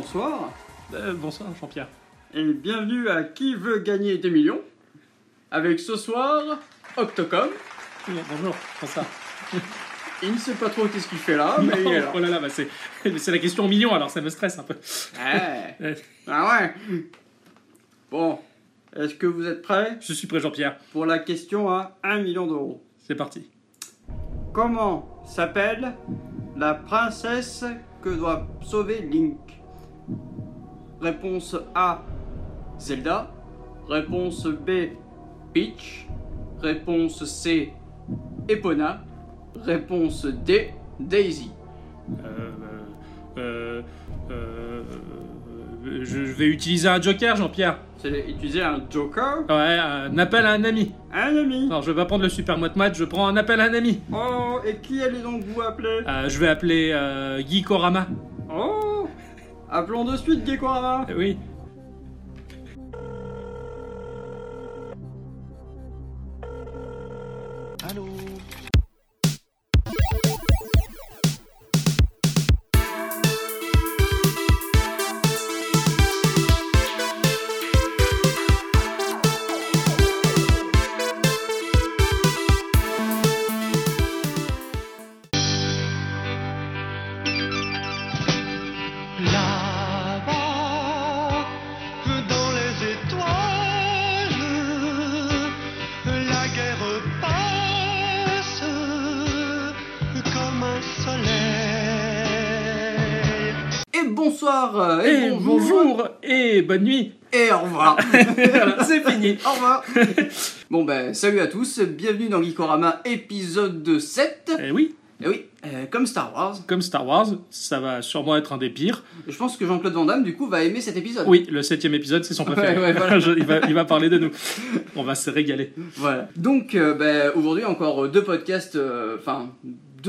Bonsoir Euh, bonsoir Jean-Pierre. et bienvenue à Qui veut gagner des millions avec ce soir Octocom. Bonjour, ça Il ne sait pas trop qu'est-ce qu'il fait là, mais il est là. Oh là là, bah c'est la question million alors ça me stresse un peu. Ouais. Ouais. Ah ouais Bon, est-ce que vous êtes prêts? Je suis prêt Jean-Pierre, pour la question à 1 million d'euros c'est parti. Comment s'appelle la princesse que doit sauver Link? Réponse A Zelda. Réponse B Peach. Réponse C Epona. Réponse D Daisy. Euh, euh, euh, euh, je vais utiliser un joker Jean-Pierre. C'est utiliser un joker? Ouais, un appel à un ami. Un ami? Alors je vais pas prendre le super moite mat, je prends un appel à un ami. Oh, et qui allez donc vous appeler? Euh, je vais appeler euh, Guy Korama. Oh Appelons de suite Gekorama. Oui. Et bonne nuit. Et au revoir. Voilà, c'est fini. Au revoir. bon ben salut à tous, bienvenue dans Geekorama épisode 7. Eh oui, Et oui, euh, comme Star Wars, comme Star Wars, ça va sûrement être un des pires. je pense que Jean-Claude Van Damme du coup va aimer cet épisode. Oui, le septième épisode, c'est son préféré. Ouais, ouais, voilà. Je- il, va, il va parler de nous. On va se régaler. Voilà. Donc euh, ben, aujourd'hui encore deux podcasts, euh, enfin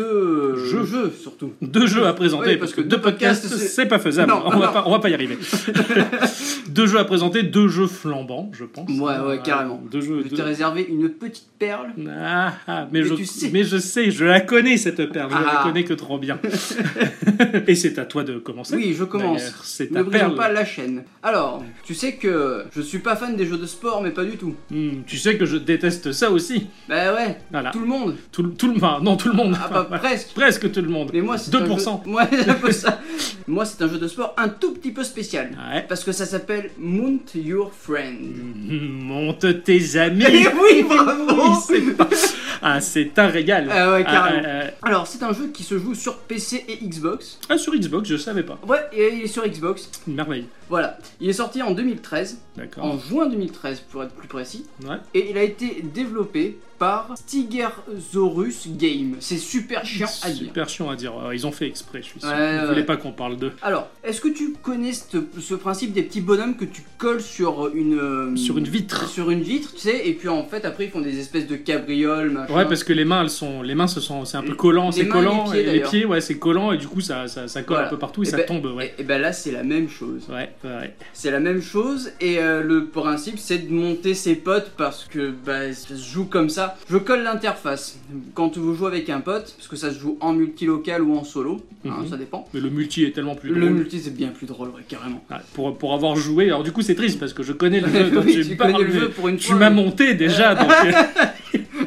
deux Jeux. jeux surtout. Deux jeux à présenter, Oui, parce que que deux podcasts, podcasts, c'est- pas faisable. Non, on, non, va pas, on va pas y arriver. deux jeux à présenter, deux jeux flambants, je pense. Ouais, ouais, carrément. Deux jeux. Je deux- t'ai réservé une petite perle. Ah, ah, mais, Mais je, tu sais. mais je sais, je la connais cette perle, je la Ah. connais que trop bien. Et c'est à toi de commencer. Oui, je commence. C'est Ne brisons pas la chaîne. Alors, tu sais que je suis pas fan des jeux de sport, mais pas du tout. Hmm, tu sais que je déteste ça aussi. Bah ouais, Voilà. tout le monde. Tout, le- tout le, enfin, non, tout le monde. Ah Enfin, presque. Presque tout le monde. Mais moi, c'est 2%. un jeu... Moi, c'est un jeu de sport un tout petit peu spécial. Ouais. Parce que ça s'appelle Mount Your Friend. Monte tes amis. Eh oui, bravo Oui, c'est pas- Ah, c'est un régal. Ah ouais, Ah, carrément. ah, ah. Alors, c'est un jeu qui se joue sur PC et Xbox. Ah, sur Xbox, je savais pas. Ouais, il est sur Xbox. Une merveille. Voilà. Il est sorti en 2013, D'accord. en juin 2013 pour être plus précis. Ouais. Et il a été développé par Stigersaurus Game. C'est super chiant à dire. Super chiant à dire. Euh, Ils ont fait exprès, je suis sûr. Ouais, Ils ouais. voulaient pas qu'on parle d'eux. Alors, est-ce que tu connais ce, ce principe des petits bonhommes que tu colles sur une euh, Sur une vitre. sur une vitre, tu sais, et puis en fait après ils font des espèces de cabrioles, machin. Ouais, parce que les mains, elles sont, les mains, ce sont, c'est un peu collant, Les c'est mains, collant, les pieds, et les d'ailleurs. pieds, ouais, c'est collant, et du coup, ça, ça, ça colle Voilà. un peu partout et, Et ça ben- tombe, ouais. Et, et ben là c'est la même chose. Ouais, ouais. C'est la même chose et euh, le principe c'est de monter ses potes parce que bah, ça se joue comme ça. Je colle l'interface. Quand vous jouez avec un pote, parce que ça se joue en multilocal ou en solo, hein, Mhm. ça dépend. Mais le multi est tellement plus Le drôle. multi c'est bien plus drôle, ouais, carrément. Ouais, pour, pour avoir joué, alors du coup, c'est triste parce que je connais le jeu Oui, tu, connais le jeu pour une tu m'as mais- monté déjà, donc. euh,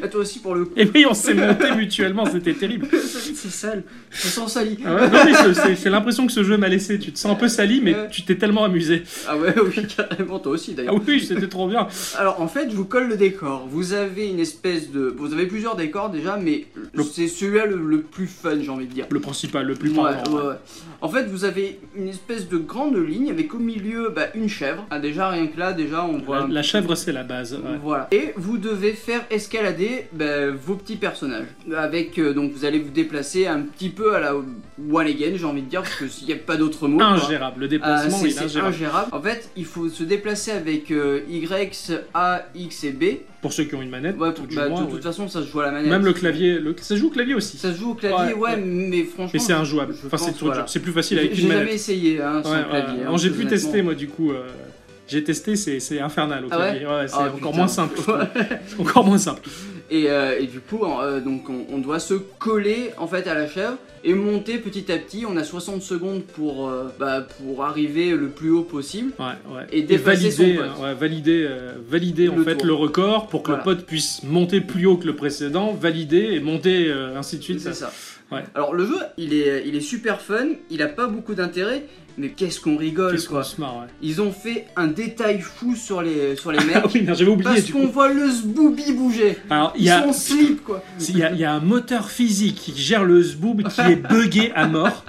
Ah, toi aussi pour le coup. et oui, on s'est monté mutuellement, c'était terrible. c'est sale. Je sens sali. Ah c'est- l'impression que ce jeu m'a laissé. Tu te sens un peu sali, mais tu t'es tellement amusé. Ah ouais, oui, carrément, toi aussi Ah d'ailleurs. oui, c'était trop bien. Alors en fait, je vous colle le décor. Vous avez une espèce de. Vous avez plusieurs décors déjà, mais Le- c'est celui-là le, le plus fun, j'ai envie de dire. Le principal, le plus Ouais, parlant. ouais, ouais. En fait, vous avez une espèce de grande ligne avec au milieu bah, une chèvre. Ah, déjà, rien que là, déjà, on voit. La, chèvre, c'est la base. Voilà. Et vous devez faire escalader bah, vos petits personnages. Avec, euh, donc, vous allez vous déplacer un petit peu à la one again, j'ai envie de dire, parce qu'il n'y a pas d'autre mot. quoi. Ingérable. Le Ah, déplacement, est c'est ingérable. ingérable. En fait, il faut se déplacer avec euh, Y, A, X et B. Pour ceux qui ont une manette, Ouais, du bah, de moins, toute ouais. façon, ça se joue à la manette. Même le clavier, le... ça se joue au clavier aussi. Ça se joue au clavier, Ouais, mais franchement. Mais c'est injouable. Enfin, c'est voilà. plus facile J'ai avec j'ai une jamais manette. essayé hein, sans Ouais, ouais. clavier. hein, j'ai pu tester moi du coup. euh, J'ai testé, c'est infernal au Ah ouais. Ouais, c'est Ah, encore moins simple. encore moins simple. Et, euh, et du coup, euh, donc on, on doit se coller en fait à la chèvre et monter petit à petit. On a 60 secondes pour, euh, bah, pour arriver le plus haut possible. Ouais. Et dépasser valider, son pote. valider, euh, valider en Le fait tour. le record pour que Voilà. le pote puisse monter plus haut que le précédent, valider et monter euh, ainsi de suite. C'est ça. Ouais. Alors le jeu, il est, il est super fun. Il a pas beaucoup d'intérêt, mais qu'est-ce qu'on rigole qu'on quoi. marre, ouais. Ils ont fait un détail fou sur les, sur les mecs. Ah oui, j'avais oublié. Parce qu'on voit le zbooby bouger. Alors, il y a, sont en slip quoi. il y, a, il y a un moteur physique qui gère le zboob qui est buggé à mort.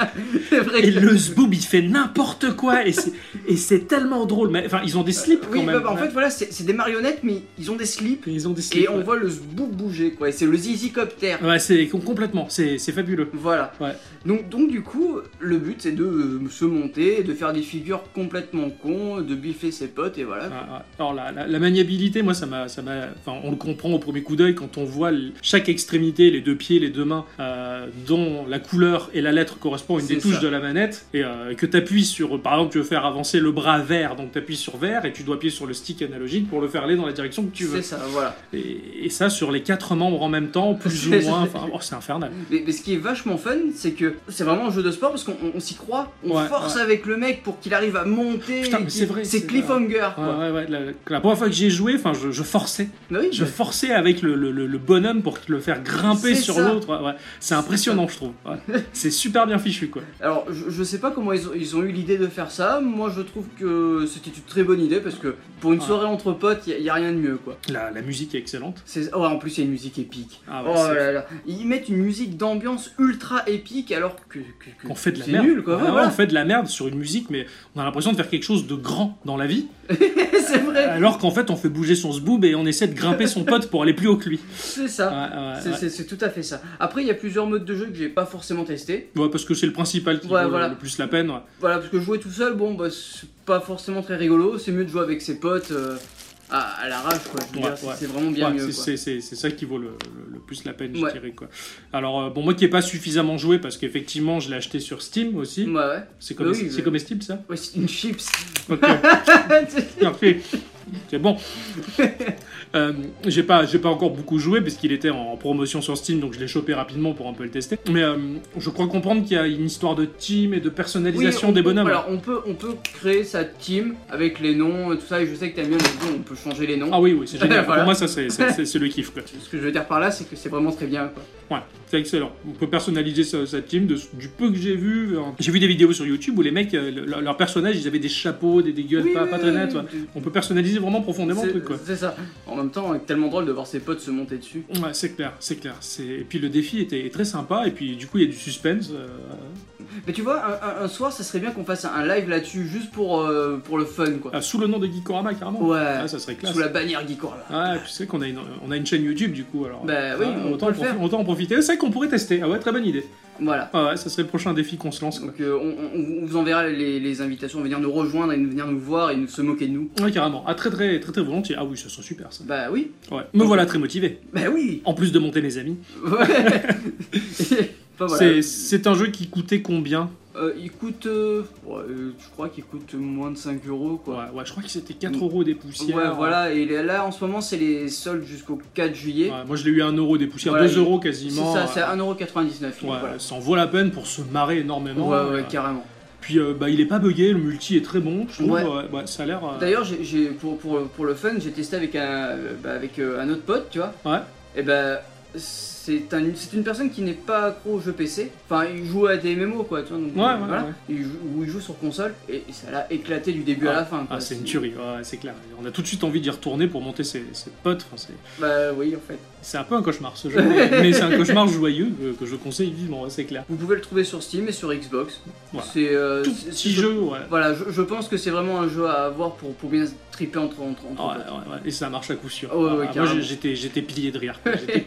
C'est vrai. Et que- le zboob, il fait n'importe quoi. Et c'est, et tellement drôle. Mais, enfin, ils ont des slips Oui, quand même. bah, en ouais. fait voilà, c'est des marionnettes, mais ils ont des slips. ils ont des slips. Et on voit le zboob bouger quoi. Et c'est le zizicoptère. Ouais, c'est complètement. C'est, c'est fabuleux. Voilà. Ouais. Donc, donc du coup, le but c'est de euh, se monter, de faire des figures complètement cons, de biffer ses potes et voilà. Ouais, ouais. Alors la, la- la maniabilité, moi, ça m'a, ça m'a, enfin, on le comprend au premier coup d'œil quand on voit chaque extrémité, les deux pieds, les deux mains, euh, dont la couleur et la lettre correspondent à une des touches de la manette, et euh, que tu appuies sur, par exemple, tu veux faire avancer le bras vert, donc tu appuies sur vert et tu dois appuyer sur le stick analogique pour le faire aller dans la direction que tu veux. C'est ça, voilà. Et, et ça sur les quatre membres en même temps, plus ou moins. Enfin, oh, c'est infernal. Mais, mais ce qui est vachement fun, c'est que c'est vraiment un jeu de sport parce qu'on on- on s'y croit, on Ouais, force ouais. Avec le mec pour qu'il arrive à monter. Putain, mais c'est vrai, C'est cliffhanger Ouais, quoi. ouais, ouais. La, la première fois que j'ai joué, enfin, je, je forçais. Bah oui, Je bah, forçais avec le, le- le- le bonhomme pour le faire grimper sur l'autre. C'est impressionnant, je trouve. C'est super bien fichu, quoi. Alors, je, je sais pas comment ils ont, ils ont eu l'idée de faire ça. Moi, je trouve que c'était une très bonne idée parce que pour une soirée entre potes, il y, a rien de mieux quoi. La, la musique est excellente. Oh, en plus, il y a une musique épique. Ah oh là là. Ils mettent une musique d'ambiance ultra épique alors que. que- que On fait de la merde. nul quoi. Voilà. On fait de la merde sur une musique, mais on a l'impression de faire quelque chose de grand dans la vie, c'est vrai, alors qu'en fait on fait bouger son zboob et on essaie de grimper son pote pour aller plus haut que lui. c'est ça. Ouais, ouais, C'est- ouais. Tout à fait ça. Après, il y a plusieurs modes de jeu que j'ai pas forcément testé. Ouais, parce que c'est le principal qui vaut le- voilà. le plus la peine. Voilà, parce que jouer tout seul, bon, bah, c'est pas forcément très rigolo. C'est mieux de jouer avec ses potes euh, à, à l'arrache, Ouais, c'est- ouais. c'est vraiment bien Ouais, mieux. c'est- ça qui vaut le, le- le plus la peine, je dirais. Quoi. Alors, euh, bon, moi qui n'ai pas suffisamment joué, parce qu'effectivement, je l'ai acheté sur Steam aussi. Ouais, ouais. C'est commes- oui, c'est mais- comestible, ça Ouais, c'est une chips. Ok, merci. C'est bon. Euh, j'ai pas, j'ai pas encore beaucoup joué parce qu'il était en promotion sur Steam, donc je l'ai chopé rapidement pour un peu le tester. Mais euh, je crois comprendre qu'il y a une histoire de team et de personnalisation Oui, on des bonhommes. Alors, on peut, on peut créer sa team avec les noms et tout ça. Et je sais que t'aimes bien les noms, on peut changer les noms. Ah oui, oui, c'est génial. Voilà. Pour moi, ça, c'est, c'est, c'est- c'est le kiff. Quoi. Ce que je veux dire par là, c'est que c'est vraiment très bien, quoi. Ouais, c'est excellent. On peut personnaliser sa, sa team de- du peu que j'ai vu. euh, J'ai vu des vidéos sur YouTube où les mecs, euh, le- leurs personnages, ils avaient des chapeaux, des, des gueules Oui, pas, très nettes. ouais. On peut personnaliser vraiment profondément le truc. Quoi. c'est ça. En même temps, tellement drôle de voir ses potes se monter dessus. Ouais, c'est clair, c'est clair. Et puis le défi était très sympa, et puis du coup il y a du suspense. euh, Mais tu vois, un, un- un soir, ça serait bien qu'on fasse un live là-dessus, juste pour, euh, pour le fun, quoi. ah, sous le nom de Geekorama carrément. Ouais. Ah, ça serait classe. Sous la bannière Geekor, là. Ouais, puis c'est qu'on a une, on a une chaîne YouTube du coup alors. Bah oui, on autant, peut le profi- faire. autant en profiter. C'est vrai qu'on pourrait tester. Ah ouais, très bonne idée. Voilà. Ah ouais, ça serait le prochain défi qu'on se lance. Quoi. Donc euh, on, on- vous enverra les, les invitations à venir nous rejoindre et venir nous voir et nous se moquer de nous. Ouais, carrément. Ah, très très très très volontiers. Ah oui, ça serait super ça. Bah oui. Ouais. Me voilà très motivé. Bah oui. En plus de monter mes amis. Ouais. Voilà. C'est, un jeu qui coûtait combien Euh, il coûte, euh, ouais, euh, je crois qu'il coûte moins de 5 euros ouais, quoi. ouais, je crois que c'était 4 euros des poussières. Ouais, voilà, et là en ce moment c'est les soldes jusqu'au 4 juillet. Ouais, moi je l'ai eu à 1 euro des poussières, Voilà, 2 euros quasiment. C'est ça, c'est euh, 1,99€. Ouais, voilà. ça en vaut la peine pour se marrer énormément. Ouais, ouais, Euh, carrément. Puis bah, il est pas buggé, le multi est très bon, je trouve. Ouais. Ça a l'air. D'ailleurs, j'ai- pour, pour, pour le fun, j'ai testé avec un, bah, avec, un autre pote, tu vois. Ouais. Et bah, c'est un, c'est une personne qui n'est pas accro aux jeux PC. Enfin, il joue à des MMO, quoi, tu vois. Donc, Ouais, euh, ouais, voilà. ouais. Il joue, ou il joue sur console et ça l'a éclaté du début à la fin. quoi. Ah, c'est une tuerie, ouais, c'est clair. On a tout de suite envie d'y retourner pour monter ses, ses potes. Enfin, c'est, Bah oui, en fait. c'est un peu un cauchemar ce jeu, mais c'est un cauchemar joyeux que, que je conseille vivement, ouais, c'est clair. Vous pouvez le trouver sur Steam et sur Xbox. Voilà. C'est euh, Tout petit jeu, ouais. Voilà, je, je pense que c'est vraiment un jeu à avoir pour, pour bien triper entre, entre, et ça marche à coup sûr. Ah Ah, moi j'étais, plié de rire.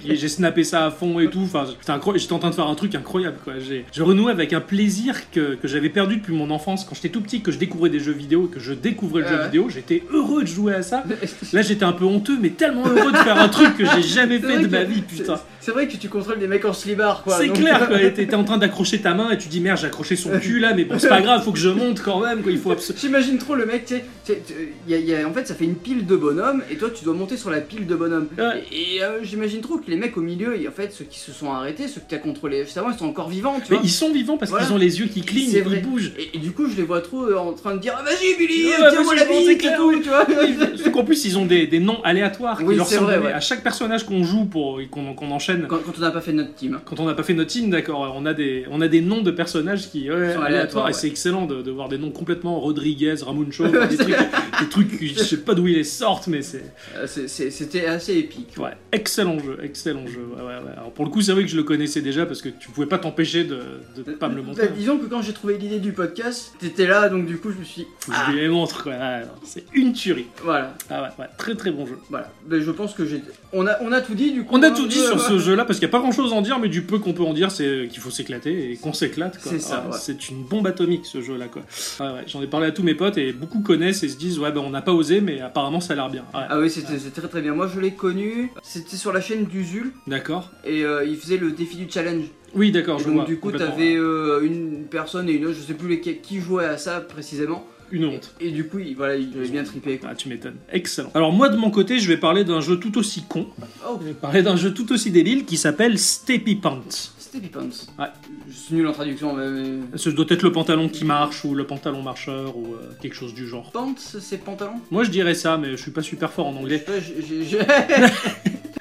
j'ai snappé ça à fond et tout. Enfin, j'étais, en train de faire un truc incroyable. Quoi. J'ai, je renouais avec un plaisir que, que j'avais perdu depuis mon enfance. Quand j'étais tout petit, que je découvrais des jeux vidéo, que je découvrais le Ouais, jeu vidéo, j'étais heureux de jouer à ça. Là j'étais un peu honteux, mais tellement heureux de faire un truc que j'ai jamais fait de ma vie, putain. C'est vrai que tu contrôles des mecs en slibard, quoi. C'est donc- clair, quoi. T'es en train d'accrocher ta main et tu dis merde, j'ai accroché son cul là, mais bon, c'est pas grave, faut que je monte quand même, quoi. Il faut absolument. J'imagine trop le mec, tu sais, en fait ça fait une pile de bonhommes et toi tu dois monter sur la pile de bonhommes. Ouais. Et, euh, j'imagine trop que les mecs au milieu, et en fait ceux qui se sont arrêtés, ceux que tu as contrôlés juste avant, ils sont encore vivants, tu Mais vois. ils sont vivants parce Voilà. qu'ils ont les yeux qui clignent, ils bougent. Et, et du coup je les vois trop euh, en train de dire ah, vas-y Billy, Ouais, tiens-moi la bite et tout, tu vois. Surtout qu'en plus, ils ont des, des noms aléatoires qui Oui, leur ouais. à chaque personnage qu'on joue pour et qu'on qu'on Quand, quand on n'a pas fait notre team. Quand on n'a pas fait notre team, d'accord, on a des on a des noms de personnages qui ouais, Sont aléatoires et ouais. c'est excellent de, de voir des noms complètement Rodriguez, Ramuncho, des, trucs, des trucs je sais pas d'où ils les sortent, mais c'est Euh, C'était assez épique. ouais, excellent jeu, excellent jeu. Ouais. Alors pour le coup, c'est vrai que je le connaissais déjà parce que tu pouvais pas t'empêcher de, de pas me le montrer. Bah, disons que quand j'ai trouvé l'idée du podcast, t'étais là donc du coup je me suis dit, que ah, je lui les montre quoi. C'est une tuerie. voilà, Ah ouais, ouais, très très bon jeu. voilà. Ben, je pense que j'ai. On a, on a tout dit du coup. On a hein, tout dit euh, sur ce jeu-là parce qu'il n'y a pas grand-chose à en dire, mais du peu qu'on peut en dire, c'est qu'il faut s'éclater et qu'on s'éclate. C'est ça, Ouais, ouais. C'est une bombe atomique ce jeu-là. quoi. Ouais, ouais, J'en ai parlé à tous mes potes et beaucoup connaissent et se disent ouais ben on n'a pas osé, mais apparemment ça a l'air bien. Ah oui, c'était c'est très très bien. Moi je l'ai connu, c'était sur la chaîne d'Uzul D'accord. et euh, il faisait le défi du challenge. Oui, d'accord, donc vois. du coup t'avais euh, une personne et une autre, je sais plus qui jouait à ça précisément. Une honte. Et du coup, il, voilà, il avait bien trippé. Quoi. Ah, tu m'étonnes. Excellent. Alors moi de mon côté, je vais parler d'un jeu tout aussi con. Oh, Je vais parler d'un jeu tout aussi débile qui s'appelle Steppy Pants. Steppy Pants. Ouais. Je suis nul en traduction, mais. Ce doit être le pantalon qui marche ou le pantalon marcheur ou euh, quelque chose du genre. Pants, c'est pantalon? Moi je dirais ça, mais je suis pas super fort en anglais. J'ai- j'ai-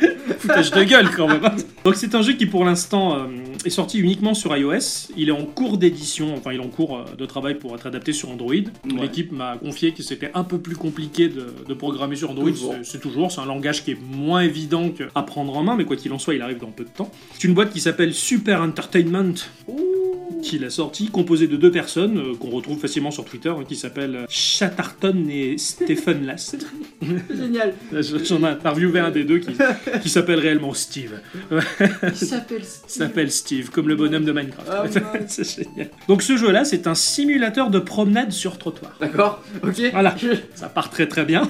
Foutage de gueule quand même. Donc c'est un jeu qui pour l'instant euh, est sorti uniquement sur iOS. Il est en cours d'édition, enfin il est en cours euh, de travail pour être adapté sur Android. L'équipe m'a confié que c'était un peu plus compliqué de, de programmer sur Android. C'est- toujours, c'est un langage qui est moins évident à prendre en main, mais quoi qu'il en soit, il arrive dans peu de temps. C'est une boîte qui s'appelle Super Entertainment qui l'a sorti, composée de deux personnes euh, qu'on retrouve facilement sur Twitter, hein, qui s'appellent euh, Chatterton et Stephen Last. Génial. J'en ai interviewé un des deux qui, qui s'appelle réellement Steve. Il s'appelle Steve. Comme le bonhomme de Minecraft. Ah, c'est génial. Donc ce jeu-là, c'est un simulateur de promenade sur trottoir. D'accord, ok. Voilà. Ça part très très bien,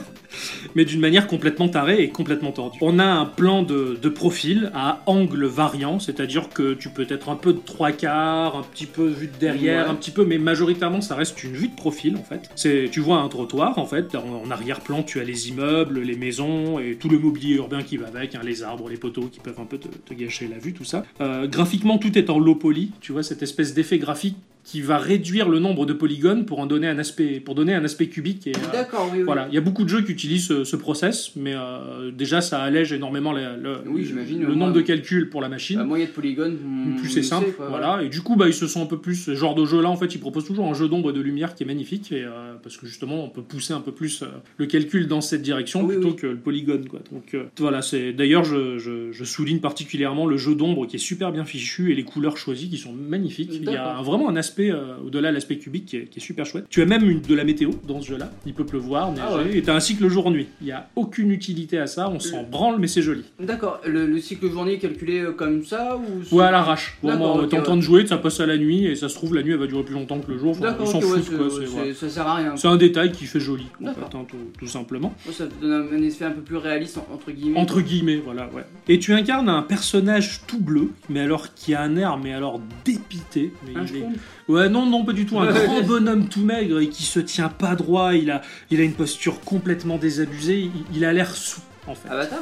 mais d'une manière complètement tarée et complètement tordue. On a un plan de, de profil à angle variant, c'est-à-dire que tu peux être un peu de trois quarts, un petit peu vue de derrière, Ouais. un petit peu, mais majoritairement ça reste une vue de profil en fait. C'est, tu vois un trottoir en fait, en, en arrière-plan tu as les immeubles, les maisons et tout le mobilier urbain qui va avec, hein, les arbres, les poteaux qui peuvent un peu te, te gâcher la vue, tout ça. Euh, graphiquement tout est en low poly, tu vois cette espèce d'effet graphique qui va réduire le nombre de polygones pour en donner un aspect, pour donner un aspect cubique et, euh, D'accord, oui, oui. voilà, il y a beaucoup de jeux qui utilisent ce, ce process, mais euh, déjà ça allège énormément la- le, Oui, nombre de calculs pour la machine. Bah, moins il y a de polygones, hmm, plus c'est simple, quoi, voilà. Et du coup, bah, ils se sont un peu plus. Ce genre de jeu-là, en fait, ils proposent toujours un jeu d'ombre et de lumière qui est magnifique, et, euh, parce que justement, on peut pousser un peu plus le calcul dans cette direction plutôt que le polygone, quoi. Donc euh, voilà, c'est. D'ailleurs, je, je- je souligne particulièrement le jeu d'ombre qui est super bien fichu et les couleurs choisies qui sont magnifiques. Il y a un- vraiment un aspect euh, au-delà de l'aspect cubique qui est, qui est super chouette. Tu as même une, de la météo dans ce jeu-là. Il peut pleuvoir, neiger, Ah ouais. et t'as un cycle jour-nuit. Il n'y a aucune utilité à ça. On s'en branle, mais c'est joli. D'accord, le, le cycle journée est calculé euh, comme ça ou Ouais, à l'arrache. Vraiment, ok, t'es en train de jouer, ça passe à la nuit, et ça se trouve, la nuit, elle va durer plus longtemps que le jour. Enfin, D'accord, s'en ok, ouais, foutent, c'est- quoi. ouais, c'est- c'est- voilà. ça sert à rien. C'est un détail qui fait joli, en D'accord. fait, hein, tout, tout simplement. Ça te donne un, un effet un peu plus réaliste en- entre guillemets. Entre guillemets, voilà, ouais. Et tu incarnes un personnage tout bleu, mais alors qui a un air, mais alors dépité. Mais il est- Ouais, non, non, pas du tout. Un grand bonhomme tout maigre et qui se tient pas droit. Il a, il a une posture complètement désabusée. Il, il a l'air sous, en fait. Avatar?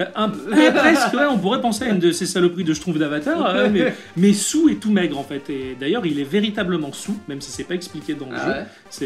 Euh, un- ouais, presque, ouais, on pourrait penser à une de ces saloperies de je trouve d'Avatar, ouais, mais, mais sous et tout maigre en fait. Et d'ailleurs, il est véritablement sous, même si c'est pas expliqué dans le Ah jeu.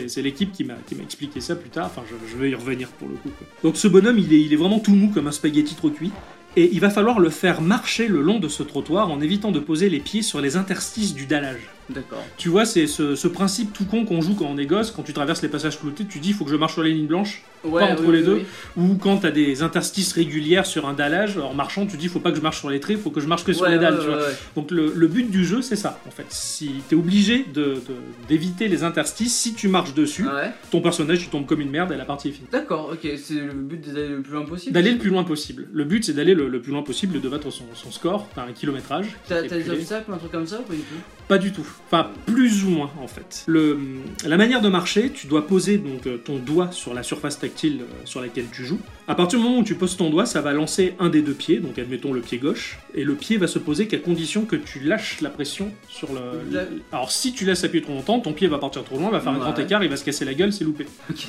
ouais. C'est l'équipe qui m'a qui m'a expliqué ça plus tard. Enfin, je, je vais y revenir pour le coup. quoi. Donc ce bonhomme, il est, il est vraiment tout mou comme un spaghetti trop cuit. Et il va falloir le faire marcher le long de ce trottoir en évitant de poser les pieds sur les interstices du dallage. D'accord. Tu vois, c'est ce, ce principe tout con qu'on joue quand on est gosse, quand tu traverses les passages cloutés, tu dis il faut que je marche sur les lignes blanches, Ouais, pas entre oui, les oui, deux. oui. ou quand tu as des interstices régulières sur un dallage, en marchant, tu dis faut pas que je marche sur les traits, faut que je marche que sur Ouais, les dalles. ouais, tu vois. Donc le, le but du jeu, c'est ça, en fait. Si tu es obligé de- d'éviter les interstices, si tu marches dessus, Ouais. ton personnage il tombe comme une merde et la partie est finie. D'accord, ok, c'est le but d'aller le plus loin possible. D'aller le plus loin possible. Le but, c'est d'aller le, le plus loin possible et de battre son, son score, t'as un kilométrage. T'as t'as des obstacles un truc comme ça ou pas du tout? Pas du tout. Enfin, plus ou moins en fait. Le, la manière de marcher, tu dois poser donc euh, ton doigt sur la surface tactile euh, sur laquelle tu joues. À partir du moment où tu poses ton doigt, ça va lancer un des deux pieds, donc admettons le pied gauche, et le pied va se poser qu'à condition que tu lâches la pression sur le. La- Alors si tu laisses appuyer trop longtemps, ton pied va partir trop loin, va faire un grand écart, il va se casser la gueule, c'est loupé.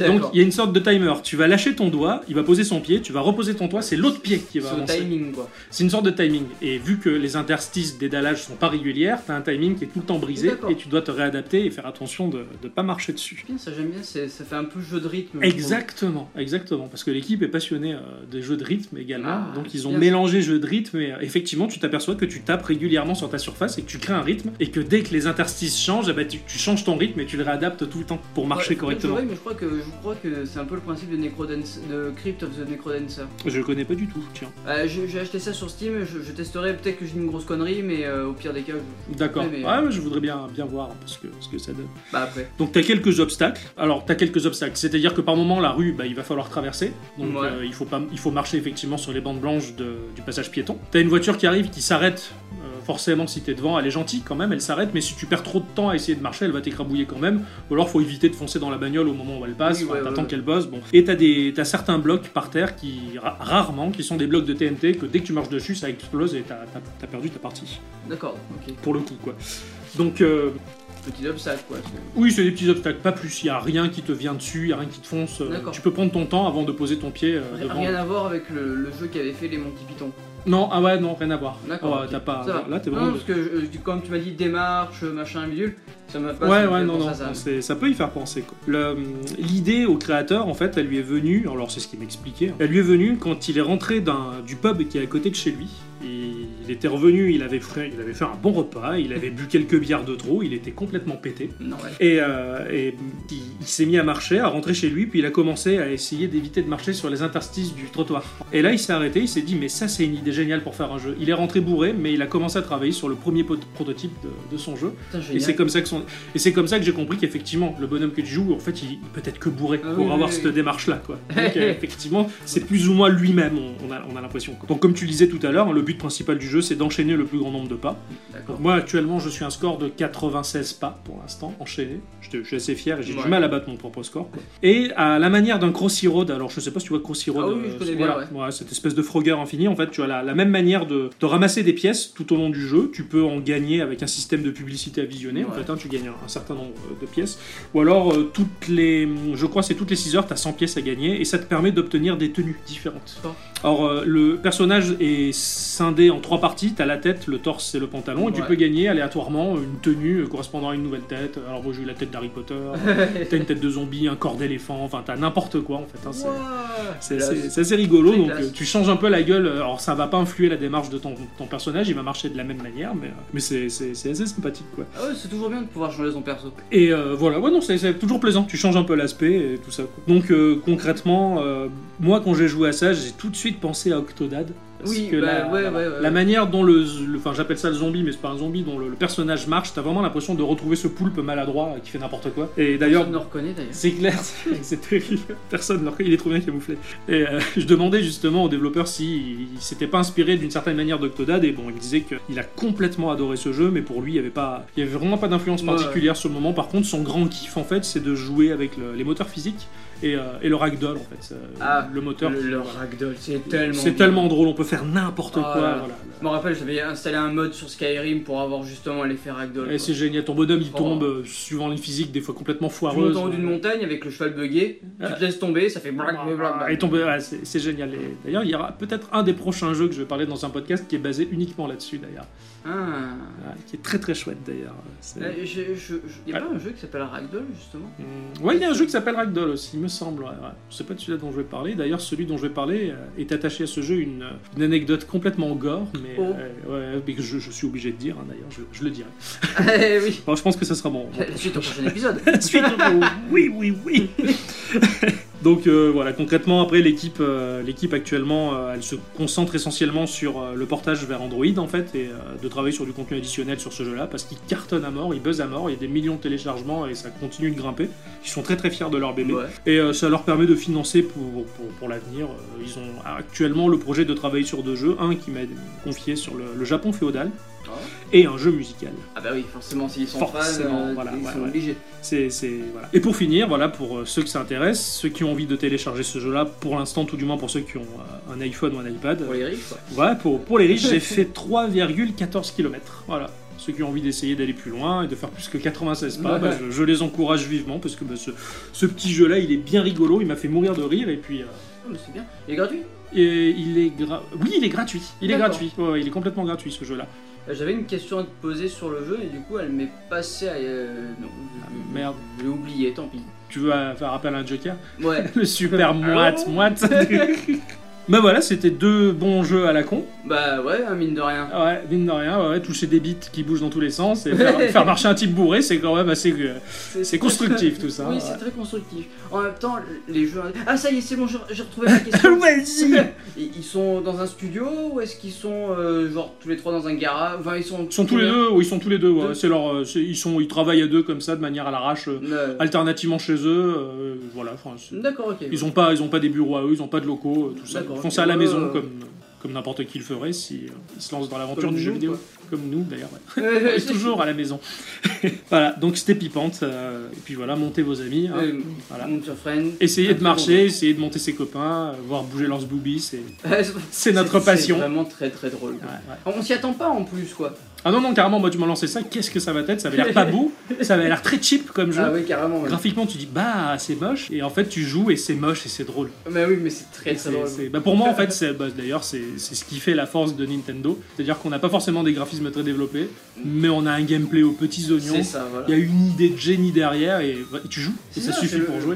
Donc il y a une sorte de timer. Tu vas lâcher ton doigt, il va poser son pied, tu vas reposer ton doigt, c'est l'autre pied qui va avancer. timing quoi. C'est une sorte de timing. Et vu que les interstices des dallages sont pas régulières, t'as un timing qui est tout le temps et tu dois te réadapter et faire attention de ne pas marcher dessus. Bien, ça j'aime bien, ça fait un peu jeu de rythme. Exactement, exactement. Parce que l'équipe est passionnée euh, des jeux de rythme également. Ah, Donc ils ont bien mélangé jeu de rythme et euh, effectivement tu t'aperçois que tu tapes régulièrement sur ta surface et que tu crées un rythme et que dès que les interstices changent, eh ben, tu, tu changes ton rythme et tu le réadaptes tout le temps pour marcher Ouais, correctement. ouais, mais je crois que je crois que c'est un peu le principe de Necrodance, de Crypt of the Necrodancer. Je le connais pas du tout, tiens. Euh, J'ai acheté ça sur Steam, je, je testerai peut-être que j'ai une grosse connerie, mais euh, au pire des cas, je... D'accord. Mais- Ouais, mais je voudrais bien, bien voir ce que, ce que ça donne. bah après. Donc tu as quelques obstacles. Alors tu as quelques obstacles, c'est-à-dire que par moment la rue, bah, il va falloir traverser. Donc Ouais. euh, il, faut pas, il faut marcher effectivement sur les bandes blanches de- du passage piéton. Tu as une voiture qui arrive qui s'arrête. euh, Forcément, si t'es devant, elle est gentille quand même, elle s'arrête, mais si tu perds trop de temps à essayer de marcher, elle va t'écrabouiller quand même. Ou alors, faut éviter de foncer dans la bagnole au moment où elle passe, Oui, ouais, t'attends ouais, qu'elle bosse. Bon. Et t'as des, t'as certains blocs par terre qui, ra- rarement, qui sont des blocs de TNT que dès que tu marches dessus, ça explose et t'as, perdu ta partie. D'accord, ok. Pour le coup, quoi. Donc, euh, Petit obstacle quoi. oui, c'est des petits obstacles, pas plus. Il y a rien qui te vient dessus, il a rien qui te fonce. euh. Tu peux prendre ton temps avant de poser ton pied euh, devant. Rien à voir avec le, le jeu qui avait fait les Monty Python. Non, ah ouais, non, rien à voir. D'accord. Ok. t'as pas. Là, t'es Non, vraiment. parce que comme tu m'as dit démarche, machin, bidule, ça m'a pas. Ouais, ouais, non, non, ça. peut y faire penser. L'idée au créateur, en fait, elle lui est venue, alors c'est ce qu'il m'expliquait, hein. elle lui est venue quand il est rentré du pub qui est à côté de chez lui. Et il était revenu, il avait, fait, il avait fait un bon repas, il avait bu quelques bières de trop, il était complètement pété. Non, ouais. Et, euh, et il, il s'est mis à marcher, à rentrer chez lui, puis il a commencé à essayer d'éviter de marcher sur les interstices du trottoir. Et là, il s'est arrêté, il s'est dit, mais ça, c'est une idée géniale pour faire un jeu. Il est rentré bourré, mais il a commencé à travailler sur le premier prototype de, de son jeu. Putain, Et c'est comme ça que son... et c'est comme ça que j'ai compris qu'effectivement, le bonhomme que tu joues, en fait, il, il peut être que bourré Ah pour oui, avoir oui, cette oui. démarche-là, quoi. Donc, euh, effectivement, c'est plus ou moins lui-même, on, on a, on a l'impression. Donc, comme tu le disais tout à l'heure, hein, le but principal du jeu, c'est d'enchaîner le plus grand nombre de pas. Donc moi actuellement je suis un score de 96 pas pour l'instant, enchaîné. Je, je suis assez fier et j'ai Ouais. du mal à battre mon propre score. quoi. Et à la manière d'un Crossy Road, alors je sais pas si tu vois Crossy Road, Ah oui, bien, voilà, cette espèce de Frogger infini, en fait tu as la, la même manière de, de ramasser des pièces tout au long du jeu. Tu peux en gagner avec un système de publicité à visionner, en fait hein, tu gagnes un, un certain nombre de pièces. Ou alors euh, toutes les, je crois c'est toutes les 6 heures, tu as 100 pièces à gagner et ça te permet d'obtenir des tenues différentes. Euh, le personnage est scindé en trois parties, tu as la tête, le torse et le pantalon, et tu Ouais. peux gagner aléatoirement une tenue correspondant à une nouvelle tête. Alors moi j'ai eu la tête d'Harry Potter, t'as une tête de zombie, un corps d'éléphant, enfin t'as n'importe quoi en fait. hein, c'est- Ouah. c'est Là, c'est- c'est assez rigolo, c'est donc classe. euh, tu changes un peu la gueule. Alors ça va pas influer la démarche de ton, ton personnage, il va marcher de la même manière, mais, euh, mais c'est c'est- c'est assez sympathique quoi. Ah ouais, c'est toujours bien de pouvoir changer son perso. Et euh, voilà, ouais, non, c'est c'est toujours plaisant. Tu changes un peu l'aspect et tout ça. quoi. Donc euh, concrètement, euh, moi quand j'ai joué à ça, j'ai tout de suite pensé à Octodad. Parce Oui, que bah, la, ouais, ouais, ouais. la manière dont le, enfin j'appelle ça le zombie, mais c'est pas un zombie, dont le, le personnage marche, t'as vraiment l'impression de retrouver ce poulpe maladroit euh, qui fait n'importe quoi. Et d'ailleurs, Personne ne reconnaît d'ailleurs. c'est clair, c'est terrible. Personne ne reconnaît, il est trop bien camouflé. Et euh, je demandais justement aux développeurs s'il il, s'était pas inspiré d'une certaine manière d'Octodad, et bon, il me disait qu'il a complètement adoré ce jeu, mais pour lui, il y avait pas, il y avait vraiment pas d'influence particulière sur le moment. Par contre, son grand kiff en fait, c'est de jouer avec le- les moteurs physiques et, euh, et le ragdoll en fait. Euh, Ah, le moteur. Le, le ragdoll, c'est tellement. C'est tellement drôle, on peut faire n'importe Ah quoi. là là. voilà. Je me rappelle, j'avais installé un mode sur Skyrim pour avoir justement l'effet ragdoll. Et c'est génial, ton bonhomme il tombe euh, suivant les physiques, des fois complètement Tu montes foireuse. en haut d'une montagne avec le cheval bugué, tu te laisses tomber, ça fait black, black, Ah, et tomber, ouais, c'est génial. Et D'ailleurs, il y aura peut-être un des prochains jeux que je vais parler dans un podcast qui est basé uniquement là-dessus, d'ailleurs. Ah. Ouais, qui est très très chouette, d'ailleurs. C'est- Euh, Il y a pas un jeu qui s'appelle Ragdoll justement? Hum, Ouais, il y a un jeu qui s'appelle Ragdoll aussi, il me semble. Ouais, ouais. Sais pas de celui-là dont je vais parler. D'ailleurs, celui dont je vais parler euh, est attaché à ce jeu une, une anecdote complètement gore, mais, Oh. euh, ouais, mais que je, je suis obligé de dire, hein, d'ailleurs, je, je le dirai. Eh oui Bon, je pense que ça sera bon. La suite au prochain épisode Suite au- Oui, oui, oui. Donc euh, voilà, concrètement, après l'équipe, euh, l'équipe actuellement, euh, elle se concentre essentiellement sur le portage vers Android en fait, et de travailler sur du contenu additionnel sur ce jeu-là, parce qu'il cartonne à mort, il buzz à mort, il y a des millions de téléchargements et ça continue de grimper. Ils sont très très fiers de leur bébé. Ouais. Et ça leur permet de financer pour, pour, pour l'avenir. Ils ont actuellement le projet de travailler sur deux jeux. Un qui m'a confié sur le, le Japon féodal, et un jeu musical. Ah bah oui, forcément, s'ils sont Forcément, fans, euh, voilà, ils ouais, sont ouais. obligés. C'est, voilà. Et pour finir, voilà, pour euh, ceux que ça intéresse, ceux qui ont envie de télécharger ce jeu-là, pour l'instant, tout du moins pour ceux qui ont euh, un iPhone ou un iPad, Pour les riches, quoi. voilà, pour, pour les riches, j'ai fait 3,14 km. Voilà. Ceux qui ont envie d'essayer d'aller plus loin et de faire plus que 96 pas, Ouais. bah, je, je les encourage vivement parce que bah, ce, ce petit jeu-là, il est bien rigolo, il m'a fait mourir de rire et puis. euh, Ah, c'est bien. Il est gratuit? et il est gra- oui, il est gratuit. Il est gratuit. Ouais, ouais, il est complètement gratuit ce jeu-là. Euh, J'avais une question à te poser sur le jeu et du coup elle m'est passée à. euh, non, Ah, merde. Je l'ai oublié, tant pis. Tu veux faire appel à un Joker? Ouais. Le super moite moite. bah voilà, c'était deux bons jeux à la con. bah ouais, hein, mine de rien. Ouais, mine de rien, ouais, ouais, toucher des bits qui bougent dans tous les sens et faire, faire marcher un type bourré, c'est quand même assez. euh, C'est constructif tout ça. Oui, ouais. c'est très constructif. En même temps, les jeux. Ah, ça y est, c'est bon, j'ai retrouvé ma question. Vas-y Ils sont dans un studio ou est-ce qu'ils sont euh, genre tous les trois dans un garage? Enfin, ils sont. Ils sont tous les deux, oui, ils sont tous les deux, ouais. C'est leur, euh, ils, sont, ils travaillent à deux comme ça, de manière à l'arrache, euh, alternativement chez eux, euh, voilà. enfin, D'accord, ok. Ils ont pas, ils ont pas des bureaux à eux, ils ont pas de locaux, tout ça. D'accord, font ça à la maison ouais. comme, comme n'importe qui le ferait si euh, se lancent dans l'aventure du jeu vidéo. quoi. Comme nous d'ailleurs. ouais. Euh, toujours à la maison. voilà, donc c'était pipante. euh, et puis voilà, montez vos amis. hein. euh, Voilà. Essayez de marcher, essayez de monter ses copains, euh, voir bouger leurs boobies, c'est notre passion. C'est vraiment très très drôle. Ouais, ouais. On s'y attend pas en plus quoi. Ah non, non, carrément, moi tu m'as lancé ça, qu'est-ce que ça va être? Ça avait l'air pas beau, ça avait l'air très cheap comme jeu. Ah oui, carrément. ouais. Graphiquement, tu dis bah c'est moche, et en fait tu joues et c'est moche et c'est drôle. Mais oui, mais c'est très très drôle. bah, pour moi, en fait, c'est bah, d'ailleurs c'est ce qui fait la force de Nintendo, c'est-à-dire qu'on n'a pas forcément des graphismes très développés, mais on a un gameplay aux petits oignons. C'est ça, voilà. Il y a une idée de génie derrière et, et tu joues et ça ça, suffit le- pour jouer.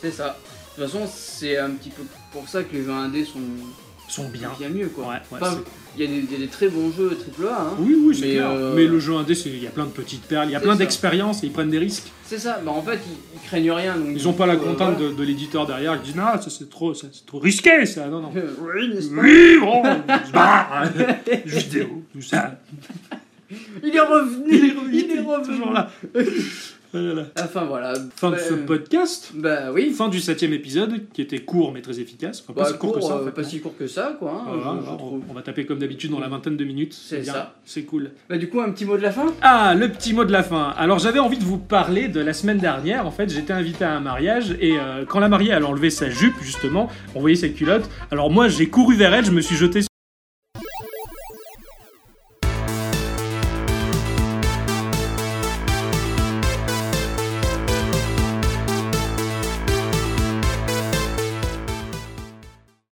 C'est ça. De toute façon, c'est un petit peu pour ça que les jeux indés sont sont bien. bien mieux quoi. Ouais, ouais, il y, a des- il y a des très bons jeux AAA, hein. oui, oui, c'est clair. euh, Mais le jeu indé, c'est- il y a plein de petites perles, il y a plein d'expériences et ils prennent des risques. C'est ça, bah en fait, ils, ils craignent rien. Donc, Ils ont pas la euh, contrainte voilà. de, de l'éditeur derrière qui dit non, ça c'est trop, ça, trop risqué ça. Non, non. oui, Oui, bon, vidéo, tout ça. Il est revenu Il est revenu toujours là. Voilà. Enfin voilà. Fin de ce podcast. Bah oui. Fin du septième épisode, qui était court mais très efficace. Enfin, pas Bah, si court, que ça. en euh, fait, pas non. si court que ça, quoi. hein, Voilà, je- je alors, trouve. on va taper comme d'habitude dans la vingtaine de minutes. C'est ça. C'est cool. Bah du coup, un petit mot de la fin? Ah, le petit mot de la fin. Alors j'avais envie de vous parler de la semaine dernière. En fait, j'étais invité à un mariage et euh, quand la mariée a enlevé sa jupe justement, on voyait sa culotte. Alors moi j'ai couru vers elle, je me suis jeté